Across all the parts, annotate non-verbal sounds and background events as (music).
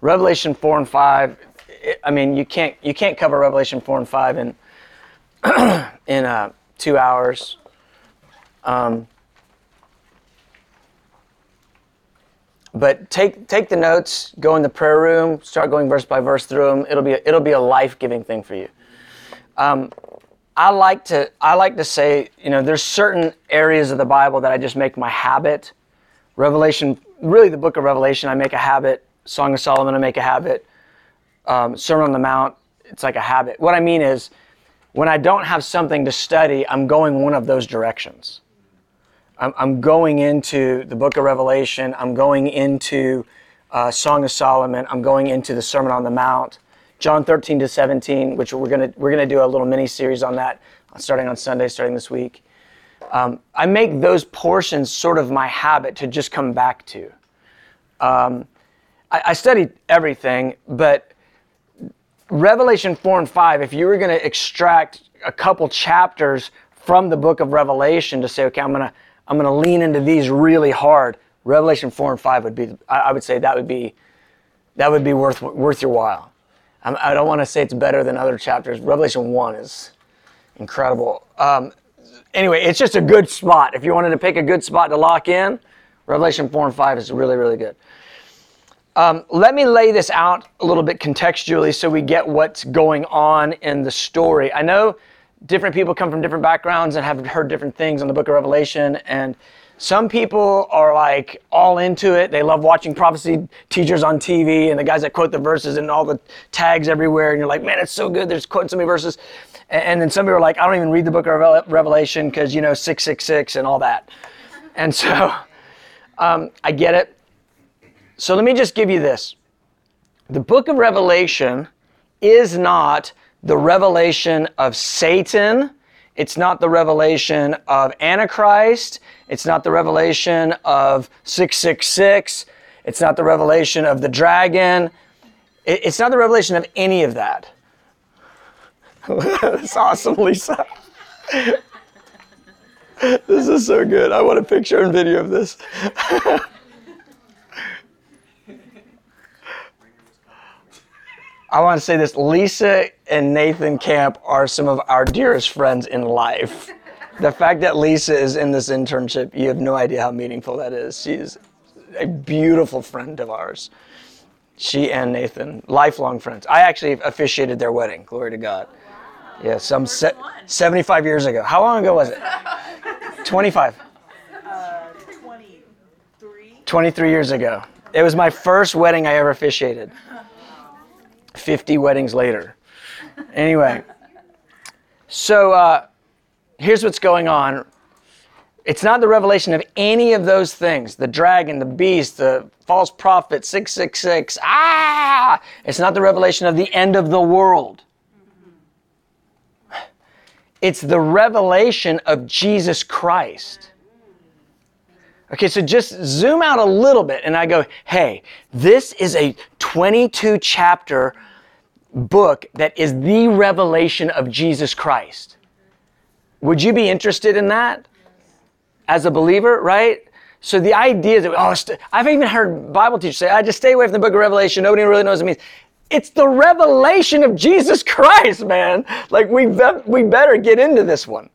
Revelation 4 and 5, it, I mean, you can't, you can't cover Revelation 4 and 5 in, (clears throat) in uh, two hours. Um, but take take the notes, go in the prayer room, start going verse by verse through them. It'll be a, it'll be a life giving thing for you. Um, I like to I like to say you know there's certain areas of the Bible that I just make my habit. Revelation, really the book of Revelation, I make a habit. Song of Solomon, I make a habit. Um, Sermon on the Mount, it's like a habit. What I mean is, when I don't have something to study, I'm going one of those directions. I'm, I'm going into the book of Revelation, I'm going into uh, Song of Solomon, I'm going into the Sermon on the Mount, John 13 to 17, which we're gonna we're gonna do a little mini series on that, starting on Sunday, starting this week. Um, I make those portions sort of my habit to just come back to. Um, I, I studied everything, but Revelation 4 and 5, if you were going to extract a couple chapters from the book of Revelation to say, okay, I'm going to I'm going to lean into these really hard. Revelation 4 and 5 would be, I would say that would be, that would be worth, worth your while. I'm, I do not want to say it's better than other chapters. Revelation 1 is incredible. Um, anyway, it's just a good spot. If you wanted to pick a good spot to lock in, Revelation 4 and 5 is really, really good. Um, let me lay this out a little bit contextually so we get what's going on in the story. I know different people come from different backgrounds and have heard different things on the book of Revelation. And some people are like all into it. They love watching prophecy teachers on TV and the guys that quote the verses and all the tags everywhere. And you're like, man, it's so good. There's quoting so many verses. And then some people are like, I don't even read the book of Revelation because, you know, 666 and all that. And so (laughs) um, I get it. So let me just give you this. The book of Revelation is not the revelation of Satan. It's not the revelation of Antichrist. It's not the revelation of 666. It's not the revelation of the dragon. It's not the revelation of any of that. (laughs) That's awesome, Lisa. (laughs) this is so good. I want a picture and video of this. (laughs) I want to say this Lisa and Nathan Camp are some of our dearest friends in life. The fact that Lisa is in this internship, you have no idea how meaningful that is. She's a beautiful friend of ours. She and Nathan, lifelong friends. I actually officiated their wedding. Glory to God. Yeah, some se- 75 years ago. How long ago was it? 25. Uh, 23. 23 years ago. It was my first wedding I ever officiated. 50 weddings later. Anyway, so uh, here's what's going on. It's not the revelation of any of those things the dragon, the beast, the false prophet, 666. Ah! It's not the revelation of the end of the world. It's the revelation of Jesus Christ. Okay, so just zoom out a little bit and I go, hey, this is a 22 chapter book that is the revelation of Jesus Christ. Would you be interested in that as a believer, right? So the idea that, oh, I've even heard Bible teachers say, I just stay away from the book of Revelation. Nobody really knows what it means. It's the revelation of Jesus (laughs) Christ, man. Like we, be- we better get into this one.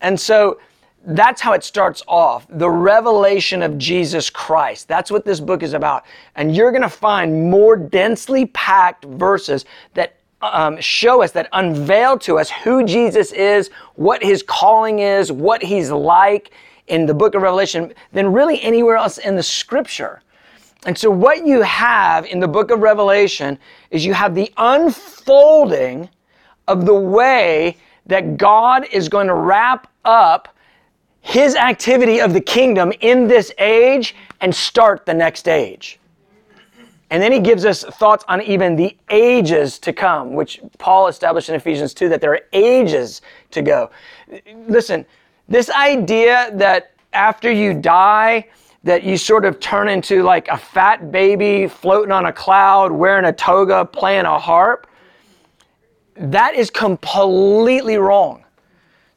And so that's how it starts off the revelation of Jesus Christ. That's what this book is about. And you're going to find more densely packed verses that um, show us, that unveil to us who Jesus is, what his calling is, what he's like in the book of Revelation than really anywhere else in the scripture. And so, what you have in the book of Revelation is you have the unfolding of the way that God is going to wrap up his activity of the kingdom in this age and start the next age. And then he gives us thoughts on even the ages to come, which Paul established in Ephesians 2 that there are ages to go. Listen, this idea that after you die, that you sort of turn into like a fat baby floating on a cloud, wearing a toga, playing a harp, that is completely wrong.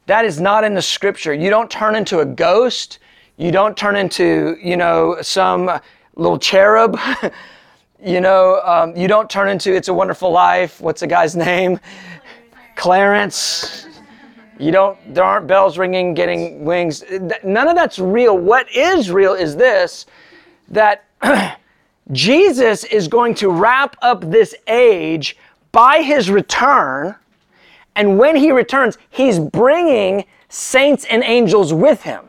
That is not in the scripture. You don't turn into a ghost. You don't turn into, you know, some little cherub. (laughs) You know, um, you don't turn into It's a Wonderful Life. What's the guy's (laughs) name? Clarence. You don't, there aren't bells ringing, getting wings. None of that's real. What is real is this that (clears throat) Jesus is going to wrap up this age by his return. And when he returns, he's bringing saints and angels with him.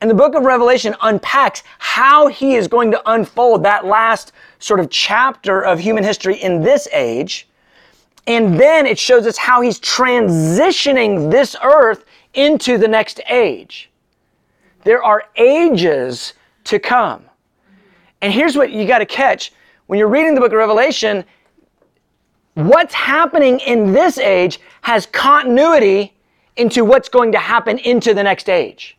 And the book of Revelation unpacks how he is going to unfold that last sort of chapter of human history in this age. And then it shows us how he's transitioning this earth into the next age. There are ages to come. And here's what you got to catch when you're reading the book of Revelation what's happening in this age has continuity into what's going to happen into the next age.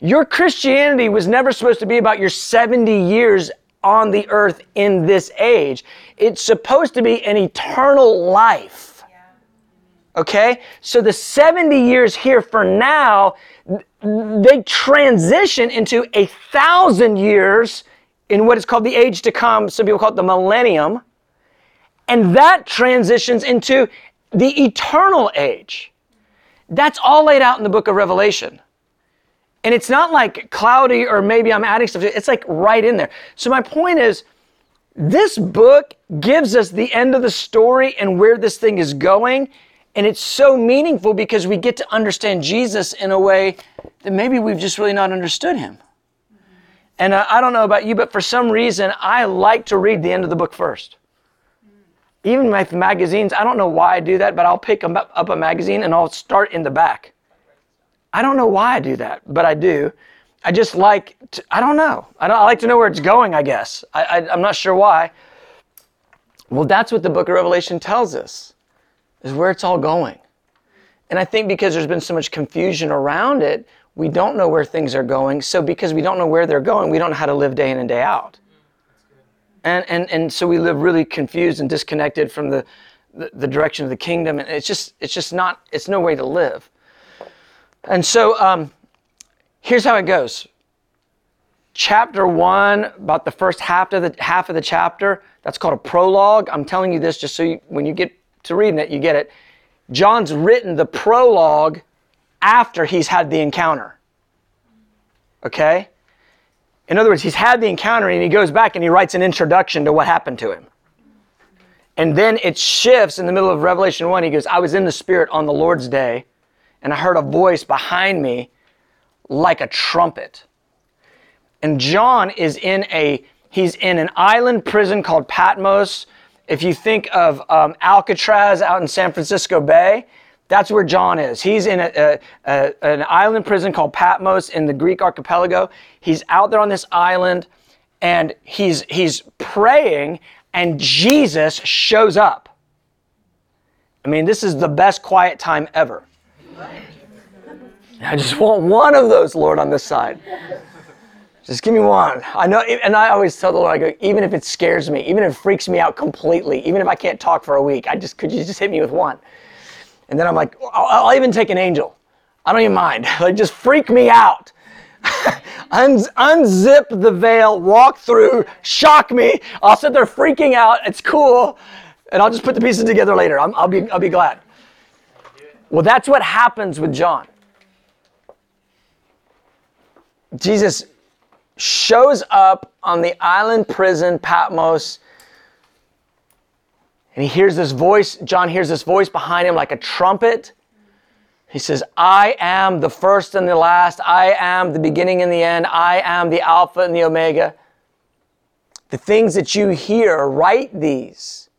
Your Christianity was never supposed to be about your 70 years on the earth in this age. It's supposed to be an eternal life. Okay? So the 70 years here for now, they transition into a thousand years in what is called the age to come. Some people call it the millennium. And that transitions into the eternal age. That's all laid out in the book of Revelation. And it's not like cloudy or maybe I'm adding stuff. It's like right in there. So my point is, this book gives us the end of the story and where this thing is going. And it's so meaningful because we get to understand Jesus in a way that maybe we've just really not understood him. And uh, I don't know about you, but for some reason, I like to read the end of the book first. Even my magazines, I don't know why I do that, but I'll pick up a magazine and I'll start in the back. I don't know why I do that, but I do. I just like, to, I don't know. I, don't, I like to know where it's going, I guess. I, I, I'm not sure why. Well, that's what the book of Revelation tells us, is where it's all going. And I think because there's been so much confusion around it, we don't know where things are going. So because we don't know where they're going, we don't know how to live day in and day out. And, and, and so we live really confused and disconnected from the, the, the direction of the kingdom. And it's just, it's just not, it's no way to live. And so um, here's how it goes. Chapter one, about the first half of the half of the chapter, that's called a prologue. I'm telling you this just so you, when you get to reading it, you get it. John's written the prologue after he's had the encounter. Okay? In other words, he's had the encounter and he goes back and he writes an introduction to what happened to him. And then it shifts in the middle of Revelation 1. He goes, I was in the Spirit on the Lord's day and I heard a voice behind me like a trumpet. And John is in a he's in an island prison called Patmos. If you think of um, Alcatraz out in San Francisco Bay, that's where John is. He's in a, a, a, an island prison called Patmos in the Greek archipelago. He's out there on this island and he's, he's praying, and Jesus shows up. I mean, this is the best quiet time ever. I just want one of those, Lord, on this side. Just give me one. I know, and I always tell the Lord, I go, even if it scares me, even if it freaks me out completely, even if I can't talk for a week, I just could you just hit me with one? And then I'm like, I'll, I'll even take an angel. I don't even mind. (laughs) Like, just freak me out. (laughs) Un- unzip the veil, walk through, shock me. I'll sit there freaking out. It's cool, and I'll just put the pieces together later. i will be, I'll be glad. Well, that's what happens with John. Jesus shows up on the island prison, Patmos, and he hears this voice. John hears this voice behind him like a trumpet. He says, I am the first and the last. I am the beginning and the end. I am the Alpha and the Omega. The things that you hear, write these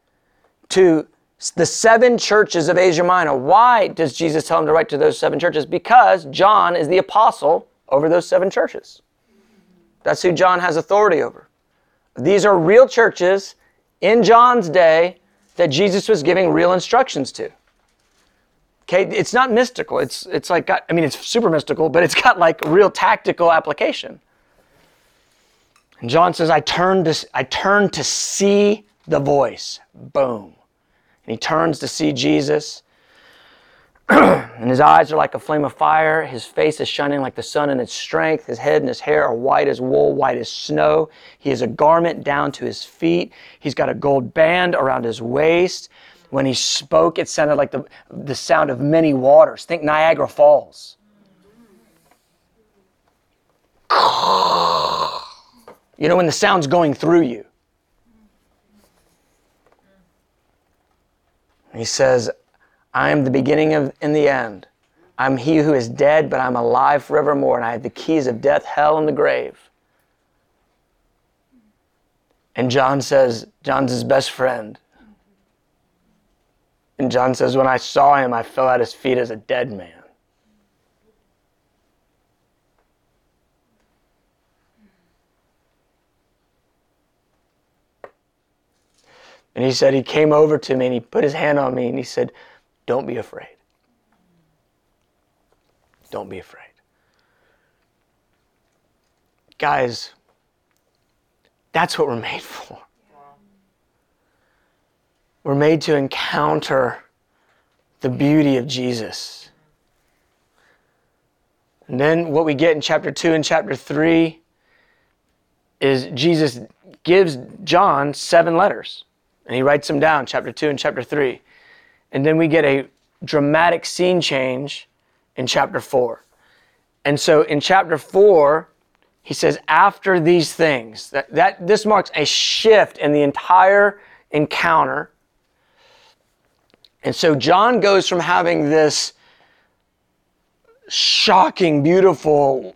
to the seven churches of Asia Minor. Why does Jesus tell him to write to those seven churches? Because John is the apostle over those seven churches. That's who John has authority over. These are real churches in John's day that Jesus was giving real instructions to. Okay, it's not mystical. It's it's like got, I mean it's super mystical, but it's got like real tactical application. And John says, I turned to I turned to see the voice. Boom. And he turns to see Jesus. (clears throat) and his eyes are like a flame of fire. His face is shining like the sun in its strength. His head and his hair are white as wool, white as snow. He has a garment down to his feet. He's got a gold band around his waist. When he spoke, it sounded like the, the sound of many waters. Think Niagara Falls. You know, when the sound's going through you. He says, I am the beginning of and the end. I'm he who is dead, but I'm alive forevermore, and I have the keys of death, hell, and the grave. And John says, John's his best friend. And John says, When I saw him, I fell at his feet as a dead man. And he said, He came over to me and he put his hand on me and he said, Don't be afraid. Don't be afraid. Guys, that's what we're made for. We're made to encounter the beauty of Jesus. And then what we get in chapter 2 and chapter 3 is Jesus gives John seven letters. And he writes them down, chapter 2 and chapter 3. And then we get a dramatic scene change in chapter 4. And so in chapter 4, he says, after these things, that, that this marks a shift in the entire encounter. And so John goes from having this shocking, beautiful,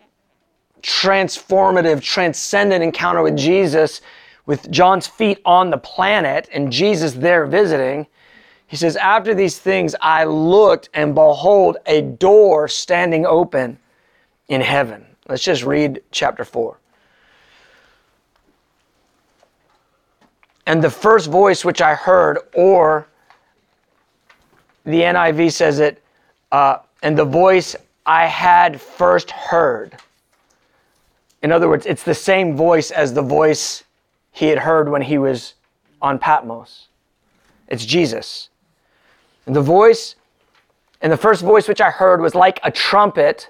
transformative, transcendent encounter with Jesus with John's feet on the planet and Jesus there visiting, he says, After these things I looked and behold a door standing open in heaven. Let's just read chapter 4. And the first voice which I heard, or the NIV says it, uh, and the voice I had first heard. In other words, it's the same voice as the voice he had heard when he was on Patmos. It's Jesus. And the voice, and the first voice which I heard was like a trumpet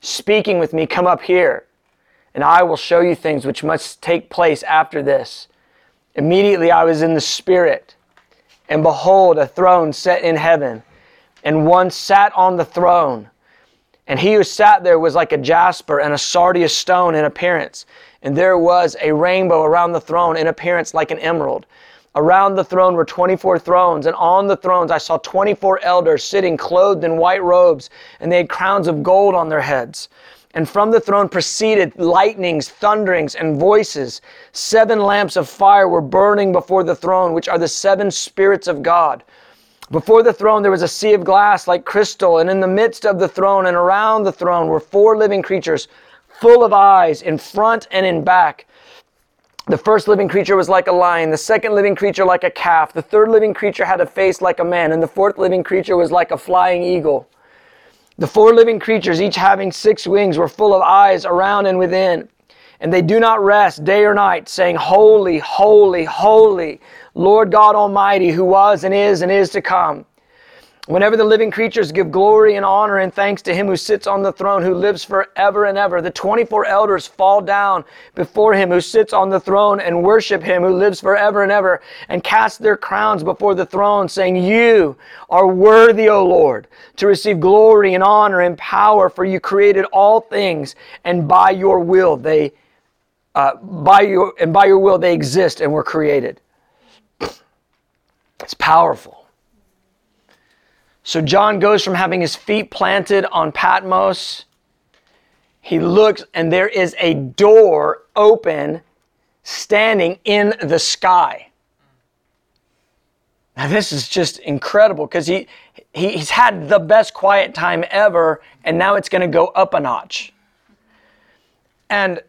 speaking with me, Come up here, and I will show you things which must take place after this. Immediately I was in the Spirit, and behold, a throne set in heaven, and one sat on the throne. And he who sat there was like a jasper and a sardius stone in appearance and there was a rainbow around the throne in appearance like an emerald. Around the throne were 24 thrones, and on the thrones I saw 24 elders sitting clothed in white robes, and they had crowns of gold on their heads. And from the throne proceeded lightnings, thunderings, and voices. Seven lamps of fire were burning before the throne, which are the seven spirits of God. Before the throne there was a sea of glass like crystal, and in the midst of the throne and around the throne were four living creatures full of eyes in front and in back. The first living creature was like a lion, the second living creature like a calf, the third living creature had a face like a man, and the fourth living creature was like a flying eagle. The four living creatures, each having six wings, were full of eyes around and within. And they do not rest day or night, saying, Holy, holy, holy, Lord God Almighty, who was and is and is to come. Whenever the living creatures give glory and honor and thanks to him who sits on the throne, who lives forever and ever, the 24 elders fall down before him who sits on the throne and worship him who lives forever and ever, and cast their crowns before the throne, saying, You are worthy, O Lord, to receive glory and honor and power, for you created all things, and by your will they uh, by your and by your will they exist and were created. It's powerful. So John goes from having his feet planted on Patmos. He looks, and there is a door open standing in the sky. Now, this is just incredible because he, he, he's had the best quiet time ever, and now it's going to go up a notch. And,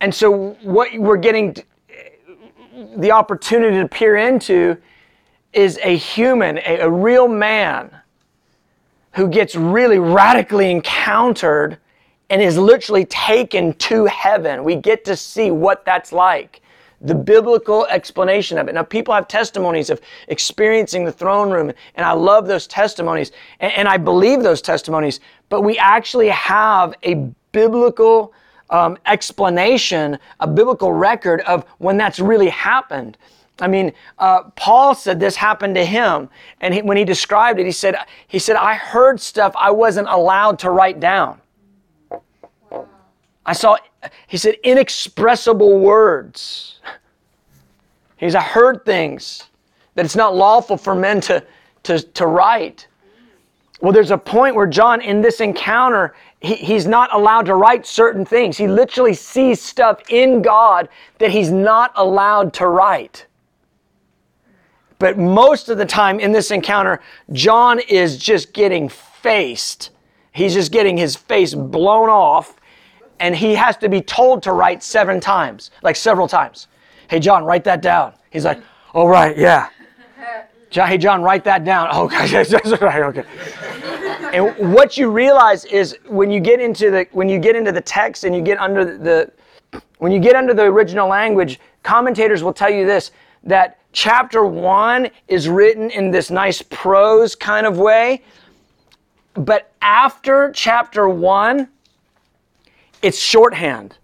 and so, what we're getting the opportunity to peer into is a human, a, a real man who gets really radically encountered and is literally taken to heaven. We get to see what that's like. the biblical explanation of it. Now, people have testimonies of experiencing the throne room, and I love those testimonies, and, and I believe those testimonies, but we actually have a biblical um, explanation, a biblical record of when that's really happened. I mean, uh, Paul said this happened to him, and he, when he described it, he said, "He said I heard stuff I wasn't allowed to write down. I saw," he said, "inexpressible words." He said, "I heard things that it's not lawful for men to to to write." Well, there's a point where John, in this encounter, he, he's not allowed to write certain things. He literally sees stuff in God that he's not allowed to write. But most of the time in this encounter, John is just getting faced. He's just getting his face blown off, and he has to be told to write seven times, like several times. Hey, John, write that down. He's like, oh, right, yeah. (laughs) John, hey, John, write that down. (laughs) Oh, okay, (laughs) that's right, okay. And what you realize is when you get into the when you get into the text and you get under the when you get under the original language, commentators will tell you this that chapter 1 is written in this nice prose kind of way. But after chapter 1, it's shorthand.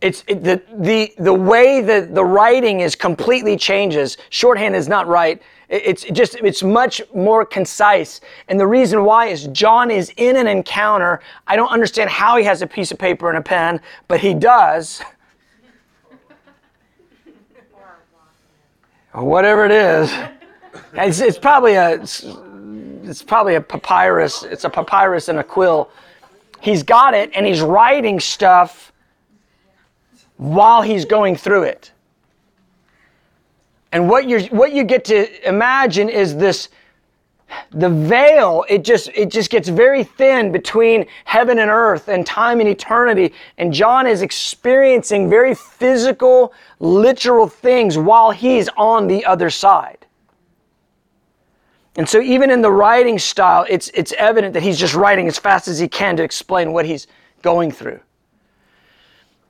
It's it, the, the, the way that the writing is completely changes. Shorthand is not right. It's just, it's much more concise. And the reason why is John is in an encounter. I don't understand how he has a piece of paper and a pen, but he does. (laughs) whatever it is. It's, it's probably a it's, probably a papyrus. It's a papyrus and a quill. He's got it and he's writing stuff while he's going through it. And what you what you get to imagine is this the veil it just it just gets very thin between heaven and earth and time and eternity. And john is experiencing very physical literal things while he's on the other side. And so even in the writing style it's it's evident that he's just writing as fast as he can to explain what he's going through.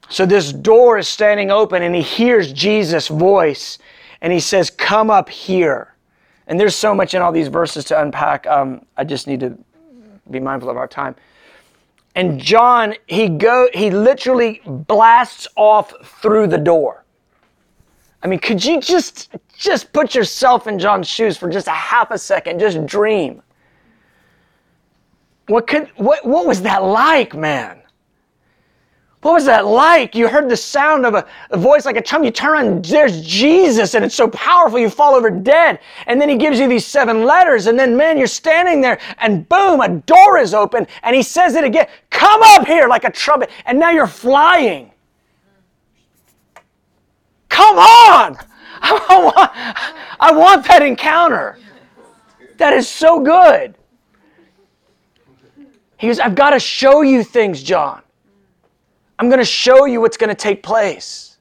So this door is standing open and he hears jesus voice and he says come up here and there's so much in all these verses to unpack. Um, I just need to be mindful of our time. And John, he go, he literally blasts off through the door. I mean, could you just just put yourself in John's shoes for just a half a second? Just dream. What could what what was that like, man? What was that like? You heard the sound of a, a voice like a chum. You turn on, there's Jesus, and it's so powerful you fall over dead. And then he gives you these seven letters, and then, man, you're standing there, and boom, a door is open, and he says it again Come up here like a trumpet, and now you're flying. Come on! (laughs) I want, I want that encounter. That is so good. He goes, I've got to show you things, John. I'm going to show you what's going to take place.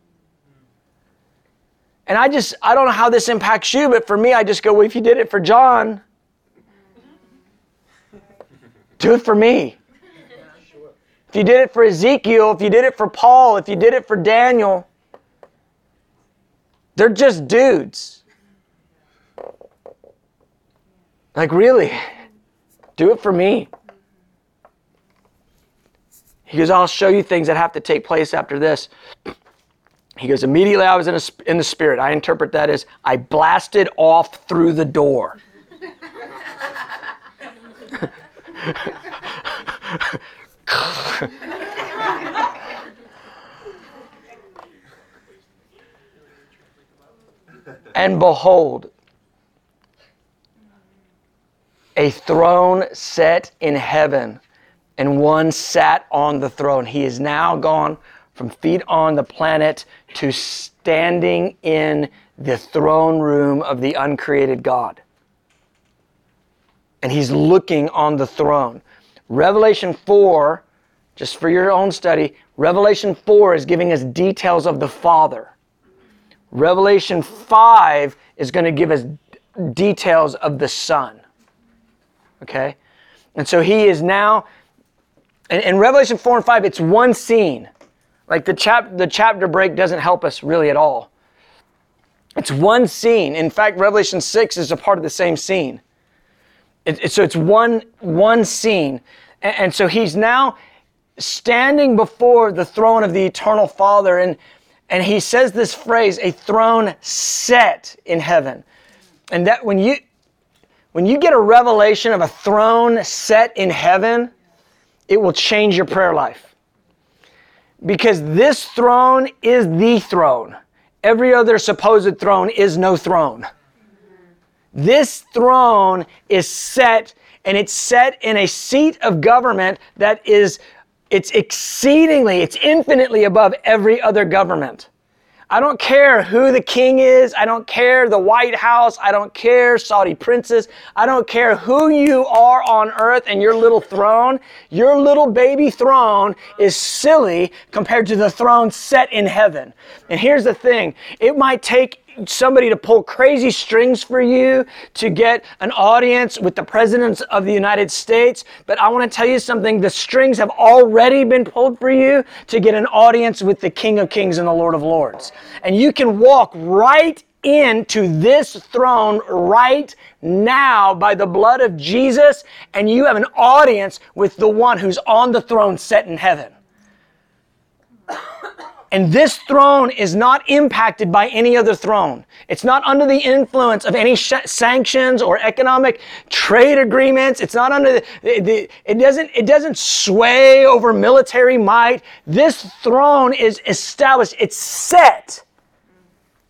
And I just, I don't know how this impacts you, but for me, I just go, well, if you did it for John, do it for me. If you did it for Ezekiel, if you did it for Paul, if you did it for Daniel, they're just dudes. Like, really? Do it for me. He goes, I'll show you things that have to take place after this. (clears throat) He goes, immediately I was in, a, in the spirit. I interpret that as I blasted off through the door. (laughs) and behold, a throne set in heaven and one sat on the throne. He is now gone from feet on the planet to standing in the throne room of the uncreated God. And he's looking on the throne. Revelation 4, just for your own study, Revelation 4 is giving us details of the Father. Revelation 5 is going to give us details of the Son. Okay? And so he is now in, in Revelation 4 and 5, it's one scene Like the chap the chapter break doesn't help us really at all. It's one scene. In fact, Revelation 6 is a part of the same scene. It, it, so it's one one scene. And, and so he's now standing before the throne of the eternal Father and and he says this phrase, a throne set in heaven. And that when you when you get a revelation of a throne set in heaven, it will change your prayer life. Because this throne is the throne. Every other supposed throne is no throne. This throne is set and it's set in a seat of government that is it's exceedingly, it's infinitely above every other government. I don't care who the king is. I don't care the White House. I don't care Saudi princes. I don't care who you are on earth and your little throne. Your little baby throne is silly compared to the throne set in heaven. And here's the thing it might take somebody to pull crazy strings for you to get an audience with the presidents of the United States. But I want to tell you something the strings have already been pulled for you to get an audience with the King of Kings and the Lord of Lords. And you can walk right into this throne right now by the blood of Jesus, and you have an audience with the one who's on the throne set in heaven. And this throne is not impacted by any other throne. It's not under the influence of any sh- sanctions or economic trade agreements. It's not under the, the, it doesn't it doesn't sway over military might. This throne is established. It's set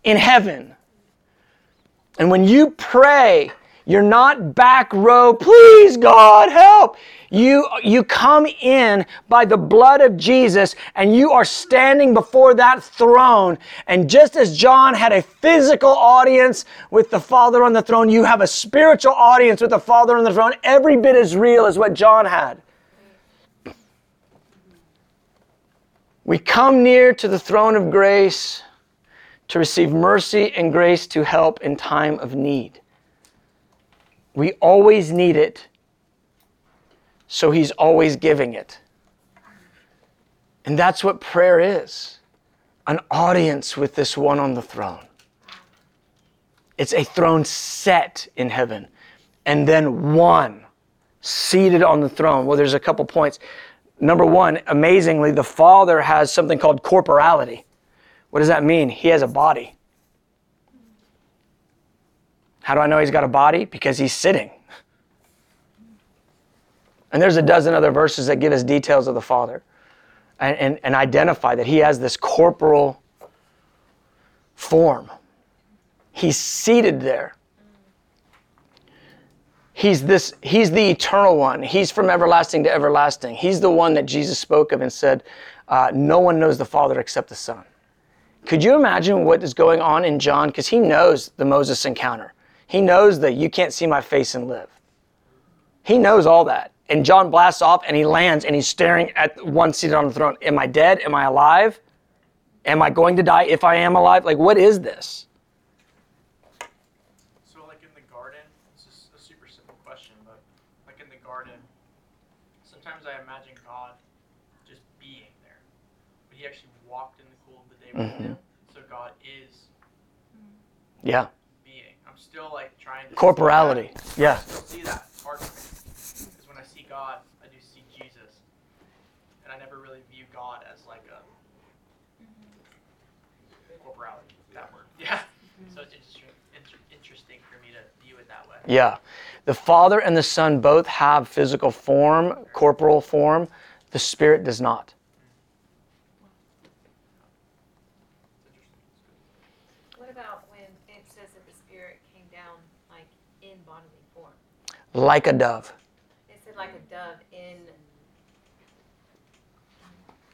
in heaven. And when you pray, you're not back row, please God, help. You, you come in by the blood of Jesus and you are standing before that throne. And just as John had a physical audience with the Father on the throne, you have a spiritual audience with the Father on the throne, every bit as real as what John had. We come near to the throne of grace to receive mercy and grace to help in time of need. We always need it so he's always giving it. And that's what prayer is an audience with this one on the throne. It's a throne set in heaven, and then one seated on the throne. Well, there's a couple points. Number one, amazingly, the Father has something called corporality. What does that mean? He has a body. How do I know he's got a body? Because he's sitting. And there's a dozen other verses that give us details of the Father and, and, and identify that He has this corporal form. He's seated there. He's this he's the eternal one. He's from everlasting to everlasting. He's the one that Jesus spoke of and said, uh, no one knows the Father except the Son. Could you imagine what is going on in John? Because he knows the Moses encounter. He knows that you can't see my face and live. He knows all that and John blasts off and he lands and he's staring at one seated on the throne. Am I dead? Am I alive? Am I going to die if I am alive? Like, what is this? So, like in the garden, this is a super simple question, but like in the garden, sometimes I imagine God just being there, but He actually walked in the cool of the day with Mhm. him. So God is Yeah. being. I'm still like trying to Corporality. That. Yeah. I see that part of me, because when I see God, I do see Jesus, and I never really view God as like a mm-hmm. corporality. That word. (laughs) Yeah. Mm-hmm. So it's interesting, inter- interesting for me to view it that way. Yeah. The Father and the Son both have physical form, corporal form. The Spirit does not. What about when it says that the Spirit came down like in bodily form? Like a dove. It said like a dove in.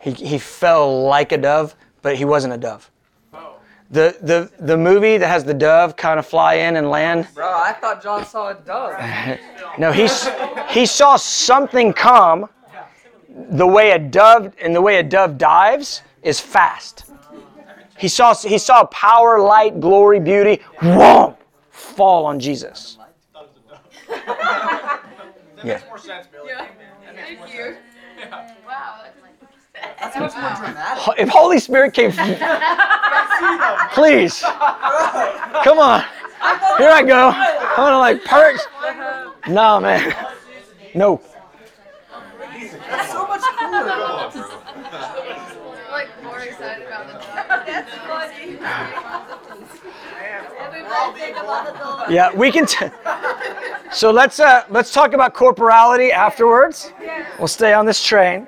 He, he fell like a dove, but he wasn't a dove. Oh. The, the, the movie that has the dove kind of fly in and land, (laughs) Bro, I thought John saw a dove. (laughs) No, he, he saw something come. The way a dove and the way a dove dives is fast. He saw he saw power, light, glory, beauty, whoa, fall on Jesus. That Yeah. makes more sense, Billy. Yeah. That makes more Thank you. sense. (laughs) Yeah. Wow. That's much more dramatic. If Holy Spirit came, (laughs) please, come on. Here I go. I'm gonna like perch. No, man. No. That's so much cooler. Like more excited about the (laughs) That's funny. Everybody think about the Yeah, we can. T- so let's uh, let's talk about corporality afterwards. We'll stay on this train.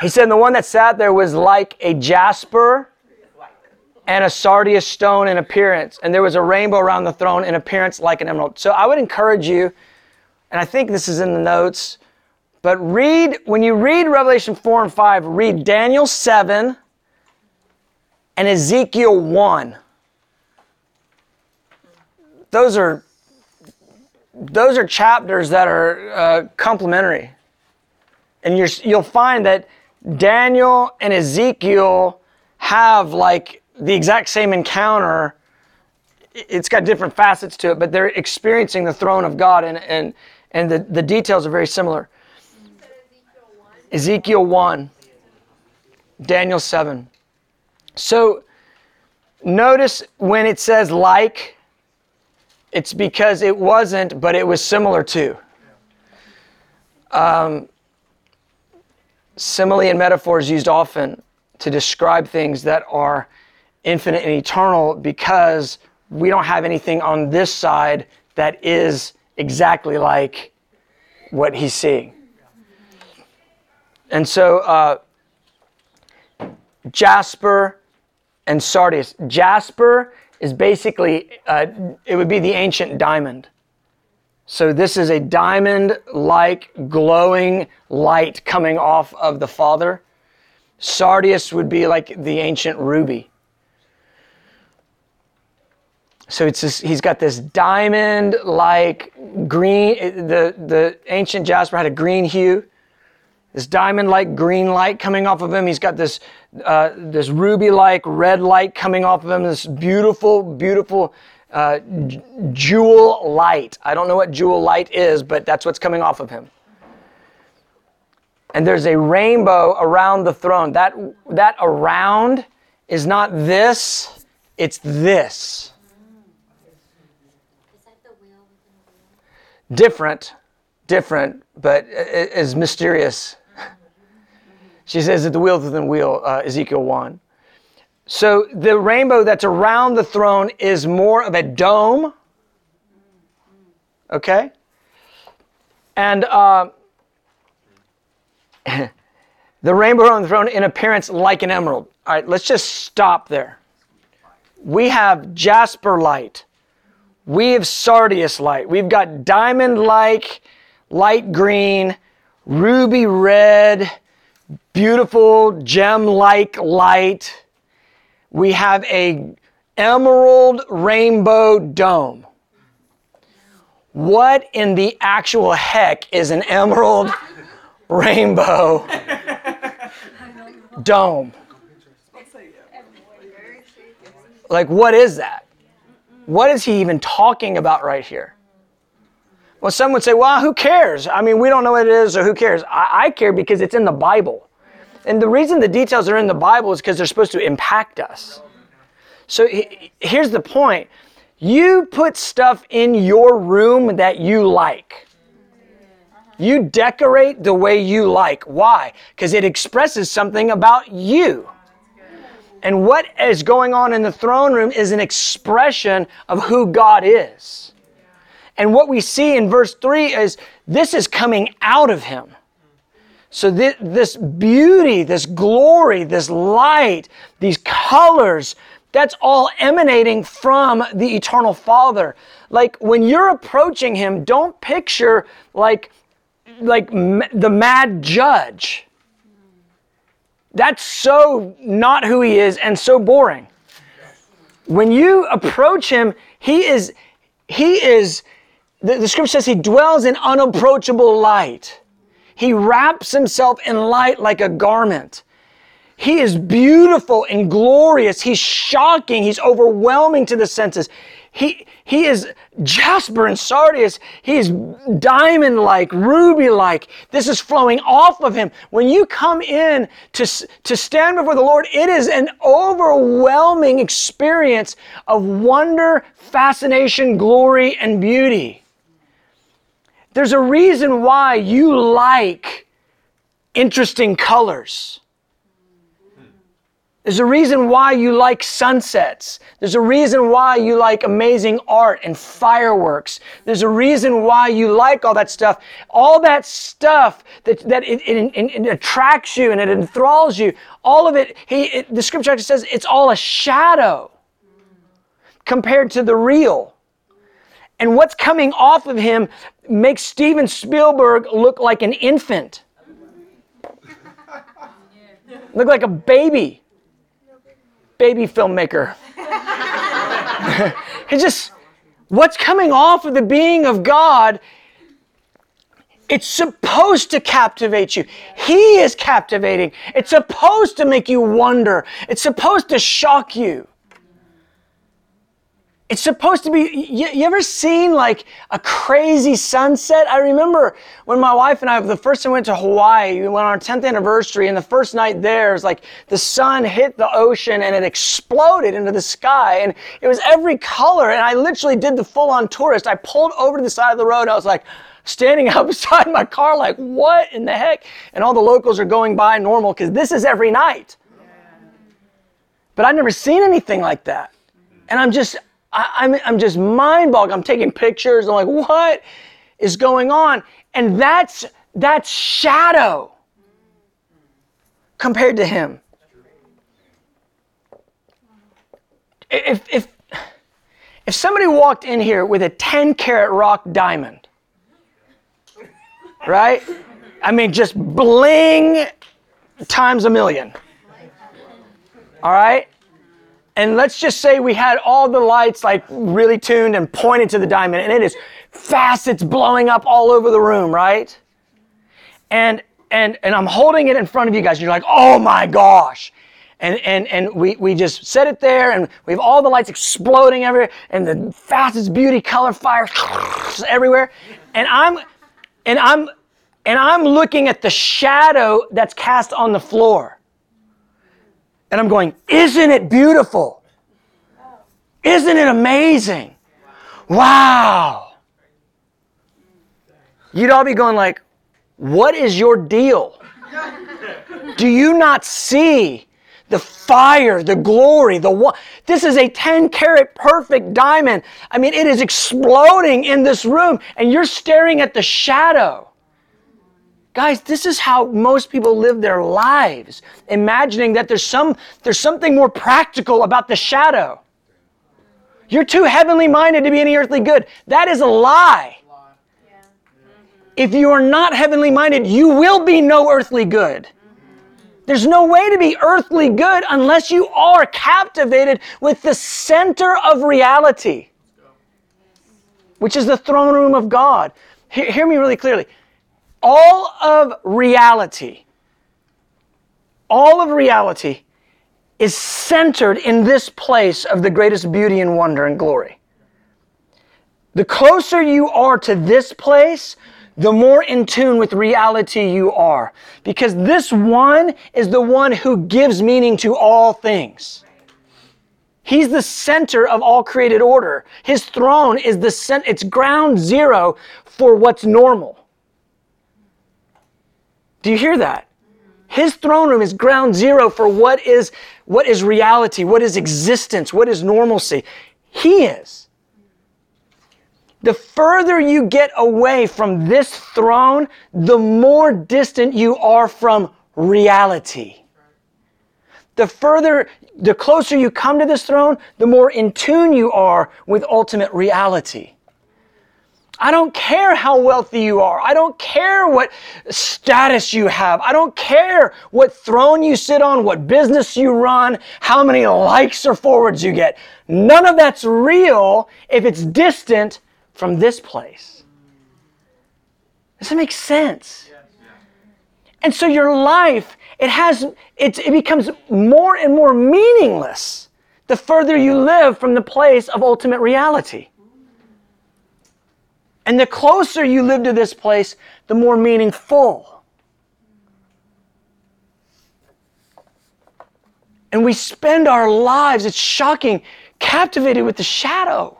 He said the one that sat there was like a jasper and a sardius stone in appearance, and there was a rainbow around the throne in appearance like an emerald. So I would encourage you, and I think this is in the notes, but read when you read Revelation 4 and 5, read Daniel 7 and Ezekiel 1. Those are those are chapters that are uh, complementary. And you're, you'll find that Daniel and Ezekiel have like the exact same encounter. It's got different facets to it, but they're experiencing the throne of God, and, and, and the, the details are very similar. Ezekiel 1, Daniel 7. So notice when it says like, it's because it wasn't, but it was similar to. Um, simile and metaphor is used often to describe things that are infinite and eternal because we don't have anything on this side that is exactly like what he's seeing. And so, uh, Jasper and Sardius. Jasper is basically, uh, it would be the ancient diamond. So this is a diamond-like glowing light coming off of the Father. Sardius would be like the ancient ruby. So it's this, he's got this diamond-like green. The the ancient jasper had a green hue. This diamond-like green light coming off of him. He's got this uh, this ruby-like red light coming off of him. This beautiful, beautiful uh, jewel light. I don't know what jewel light is, but that's what's coming off of him. And there's a rainbow around the throne. That that around is not this. It's this. Different, different, but is mysterious. She says that the wheel within wheel, uh, Ezekiel 1. So the rainbow that's around the throne is more of a dome. Okay? And uh, (laughs) the rainbow on the throne in appearance like an emerald. All right, let's just stop there. We have jasper light we have sardius light. We've got diamond like, light green, ruby red, beautiful gem like light. We have a emerald rainbow dome. What in the actual heck is an emerald (laughs) rainbow (laughs) dome? Like, what is that? What is he even talking about right here? Well, some would say, well, who cares? I mean, we don't know what it is, or who cares? I, I care because it's in the Bible. And the reason the details are in the Bible is because they're supposed to impact us. So he- here's the point you put stuff in your room that you like. You decorate the way you like. Why? Because it expresses something about you. And what is going on in the throne room is an expression of who God is. And what we see in verse 3 is this is coming out of him. So thi- this beauty, this glory, this light, these colors, that's all emanating from the eternal Father. Like when you're approaching him, don't picture like like m- the mad judge. That's so not who he is and so boring. When you approach him, he is he is the, the scripture says he dwells in unapproachable light. He wraps himself in light like a garment. He is beautiful and glorious. He's shocking. He's overwhelming to the senses. he he is jasper and sardius. He is diamond like, ruby like. This is flowing off of him. When you come in to, to stand before the Lord, it is an overwhelming experience of wonder, fascination, glory, and beauty. There's a reason why you like interesting colors. There's a reason why you like sunsets. There's a reason why you like amazing art and fireworks. There's a reason why you like all that stuff. All that stuff that, that it, it, it, it attracts you and it enthralls you. All of it, he, the scripture actually says it's all a shadow compared to the real. And what's coming off of him makes Steven Spielberg look like an infant. Look like a baby. Baby filmmaker. (laughs) he just, what's coming off of the being of God, it's supposed to captivate you. He is captivating. It's supposed to make you wonder. It's supposed to shock you. It's supposed to be. You, you, ever seen like a crazy sunset? I remember when my wife and I, the first time we went to Hawaii, we went on our 10th anniversary, and the first night there, was like the sun hit the ocean and it exploded into the sky, and it was every color. And I literally did the full on tourist. I pulled over to the side of the road, I was like, standing (laughs) out beside my car, like, what in the heck? And all the locals are going by normal because this is every night. But I've never seen anything like that. And I'm just, I, am I'm, I'm just mind boggled. I'm taking pictures. I'm like, what is going on? And that's that's shadow compared to him. If if if somebody walked in here with a 10 carat rock diamond, right? I mean, just bling times a million. All right? And let's just say we had all the lights like really tuned and pointed to the diamond and it is fast it's blowing up all over the room right? And and and i'm holding it in front of you guys and you're like oh my gosh. And and and we we just set it there and we have all the lights exploding everywhere and the fastest beauty color fire (laughs) everywhere. And i'm and i'm and i'm looking at the shadow that's cast on the floor and I'm going, Isn't it beautiful? Isn't it amazing? Wow. You'd all be going like, What is your deal? Do you not see the fire, the glory, the one? This is a 10 carat perfect diamond. I mean, it is exploding in this room, and you're staring at the shadow. Guys, this is how most people live their lives, imagining that there's some there's something more practical about the shadow. You're too heavenly minded to be any earthly good. That is a lie. If you are not heavenly minded, you will be no earthly good. There's no way to be earthly good unless you are captivated with the center of reality, which is the throne room of God. Hear, hear me really clearly all of reality, all of reality is centered in this place of the greatest beauty and wonder and glory. The closer you are to this place, the more in tune with reality you are. Because this one is the one who gives meaning to all things. He's the center of all created order. His throne is the cent- it's ground zero for what's normal. Do you hear that? His throne room is ground zero for what is, what is reality, what is existence, what is normalcy. He is. The further you get away from this throne, the more distant you are from reality. The further, the closer you come to this throne, the more in tune you are with ultimate reality. I don't care how wealthy you are. I don't care what status you have. I don't care what throne you sit on, what business you run, how many likes or forwards you get. None of that's real if it's distant from this place. Does that make sense? And so your life, it has, it, it becomes more and more meaningless the further you live from the place of ultimate reality. And the closer you live to this place, the more meaningful. And we spend our lives, it's shocking, captivated with the shadow.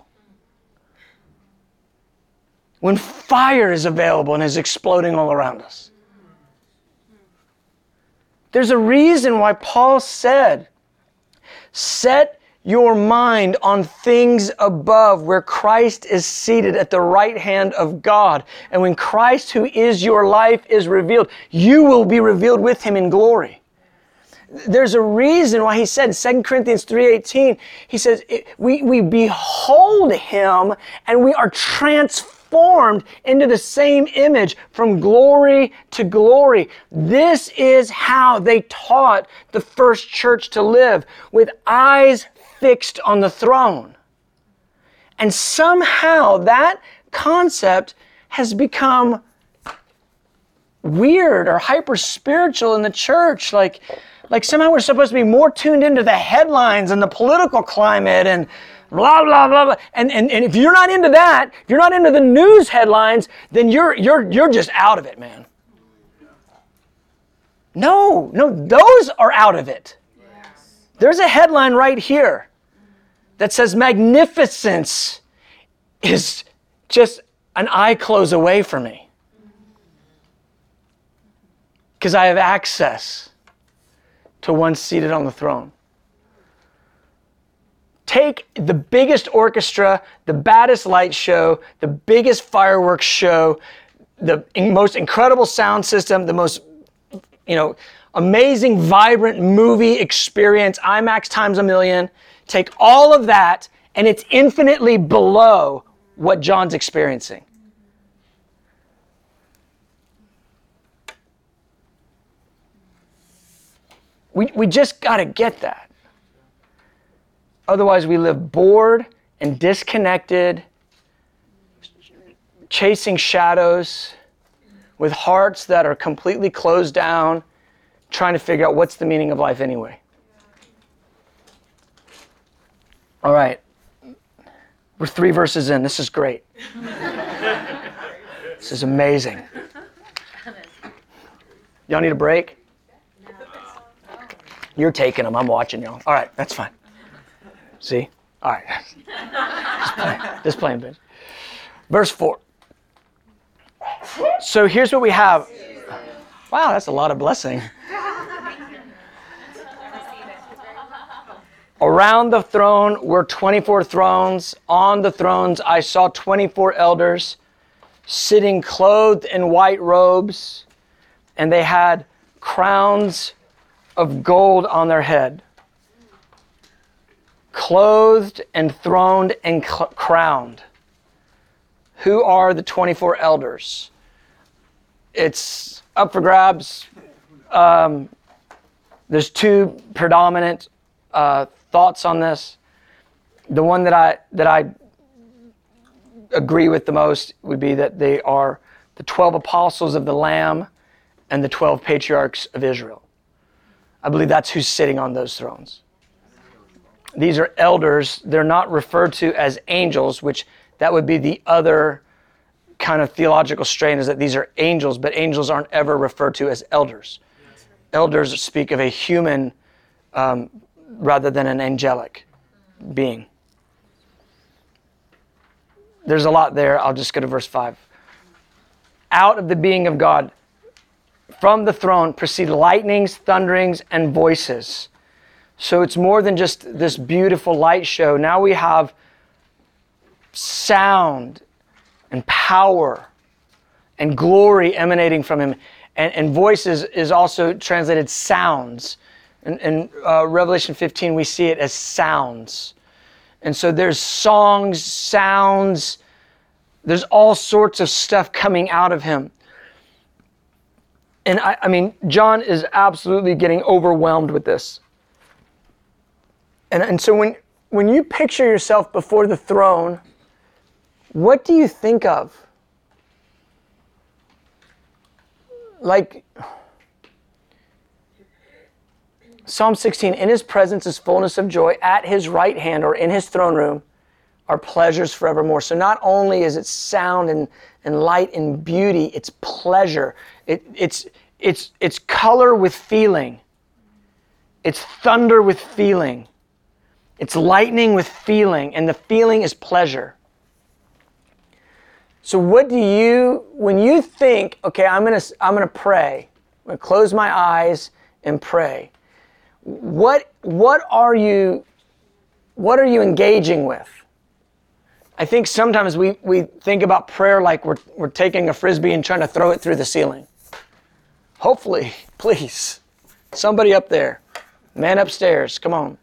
When fire is available and is exploding all around us. There's a reason why Paul said, Set your mind on things above where Christ is seated at the right hand of God. And when Christ, who is your life, is revealed, you will be revealed with him in glory. There's a reason why he said 2 Corinthians 3:18 he says we we behold him and we are transformed into the same image from glory to glory. This is how they taught the first church to live with eyes fixed on the throne. And somehow that concept has become weird or hyper spiritual in the church. Like, like somehow we're supposed to be more tuned into the headlines and the political climate and blah blah blah blah. And, and, and if you're not into that, if you're not into the news headlines, then you're you're you're just out of it, man. No, no, those are out of it. There's a headline right here that says magnificence is just an eye close away from me. Because I have access to one seated on the throne. Take the biggest orchestra, the baddest light show, the biggest fireworks show, the most incredible sound system, the most you know, amazing, vibrant movie experience, IMAX times a million. Take all of that, and it's infinitely below what John's experiencing. We, we just got to get that. Otherwise, we live bored and disconnected, chasing shadows with hearts that are completely closed down, trying to figure out what's the meaning of life anyway. All right. We're three verses in. This is great. (laughs) this is amazing. Y'all need a break? You're taking them. I'm watching y'all. All right, that's fine. See? All right. Just playing, just playing bitch. Verse 4. So here's what we have. Wow, that's a lot of blessing. Around the throne were 24 thrones. On the thrones, I saw 24 elders sitting clothed in white robes, and they had crowns of gold on their head. Clothed and throned and cl- crowned. Who are the 24 elders? It's up for grabs. Um, there's two predominant uh, thoughts on this. The one that I that I agree with the most would be that they are the 12 apostles of the Lamb and the 12 patriarchs of Israel. I believe that's who's sitting on those thrones. These are elders. They're not referred to as angels, which that would be the other kind of theological strain is that these are angels, but angels aren't ever referred to as elders. Elders speak of a human um, rather than an angelic being. There's a lot there. I'll just go to verse 5. Out of the being of God, from the throne proceed lightnings, thunderings, and voices. So it's more than just this beautiful light show. Now we have sound and power and glory emanating from him. And, and voices is also translated sounds. In, in uh, Revelation 15, we see it as sounds. And so there's songs, sounds, there's all sorts of stuff coming out of him. And I, I mean, John is absolutely getting overwhelmed with this. And, and so when, when you picture yourself before the throne, what do you think of? Like, Psalm 16, in his presence is fullness of joy. At his right hand or in his throne room are pleasures forevermore. So not only is it sound and, and light and beauty, it's pleasure. It, it's, it's, it's color with feeling. It's thunder with feeling. It's lightning with feeling, and the feeling is pleasure. So what do you when you think, okay, I'm going to I'm going to pray. I'm going to close my eyes and pray. What what are you what are you engaging with? I think sometimes we, we think about prayer like we're, we're taking a frisbee and trying to throw it through the ceiling. Hopefully, (laughs) please, somebody up there, man upstairs, come on.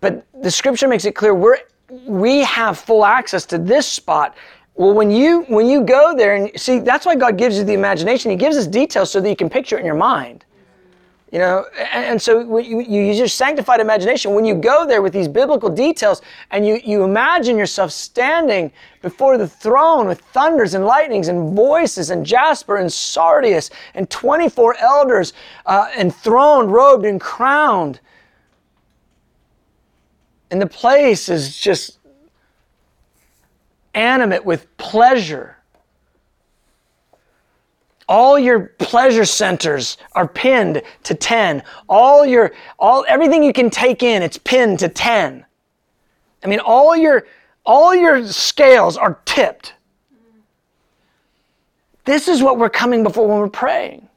But the scripture makes it clear we're we have full access to this spot. Well, when you when you go there and see, that's why God gives you the imagination. He gives us details so that you can picture it in your mind. You know, and, and so you, you use your sanctified imagination. When you go there with these biblical details and you, you imagine yourself standing before the throne with thunders and lightnings and voices and jasper and sardius and 24 elders uh, enthroned, robed, and crowned. And the place is just animate with pleasure. All your pleasure centers are pinned to 10. All your all everything you can take in, it's pinned to 10. I mean, all your all your scales are tipped. This is what we're coming before when we're praying.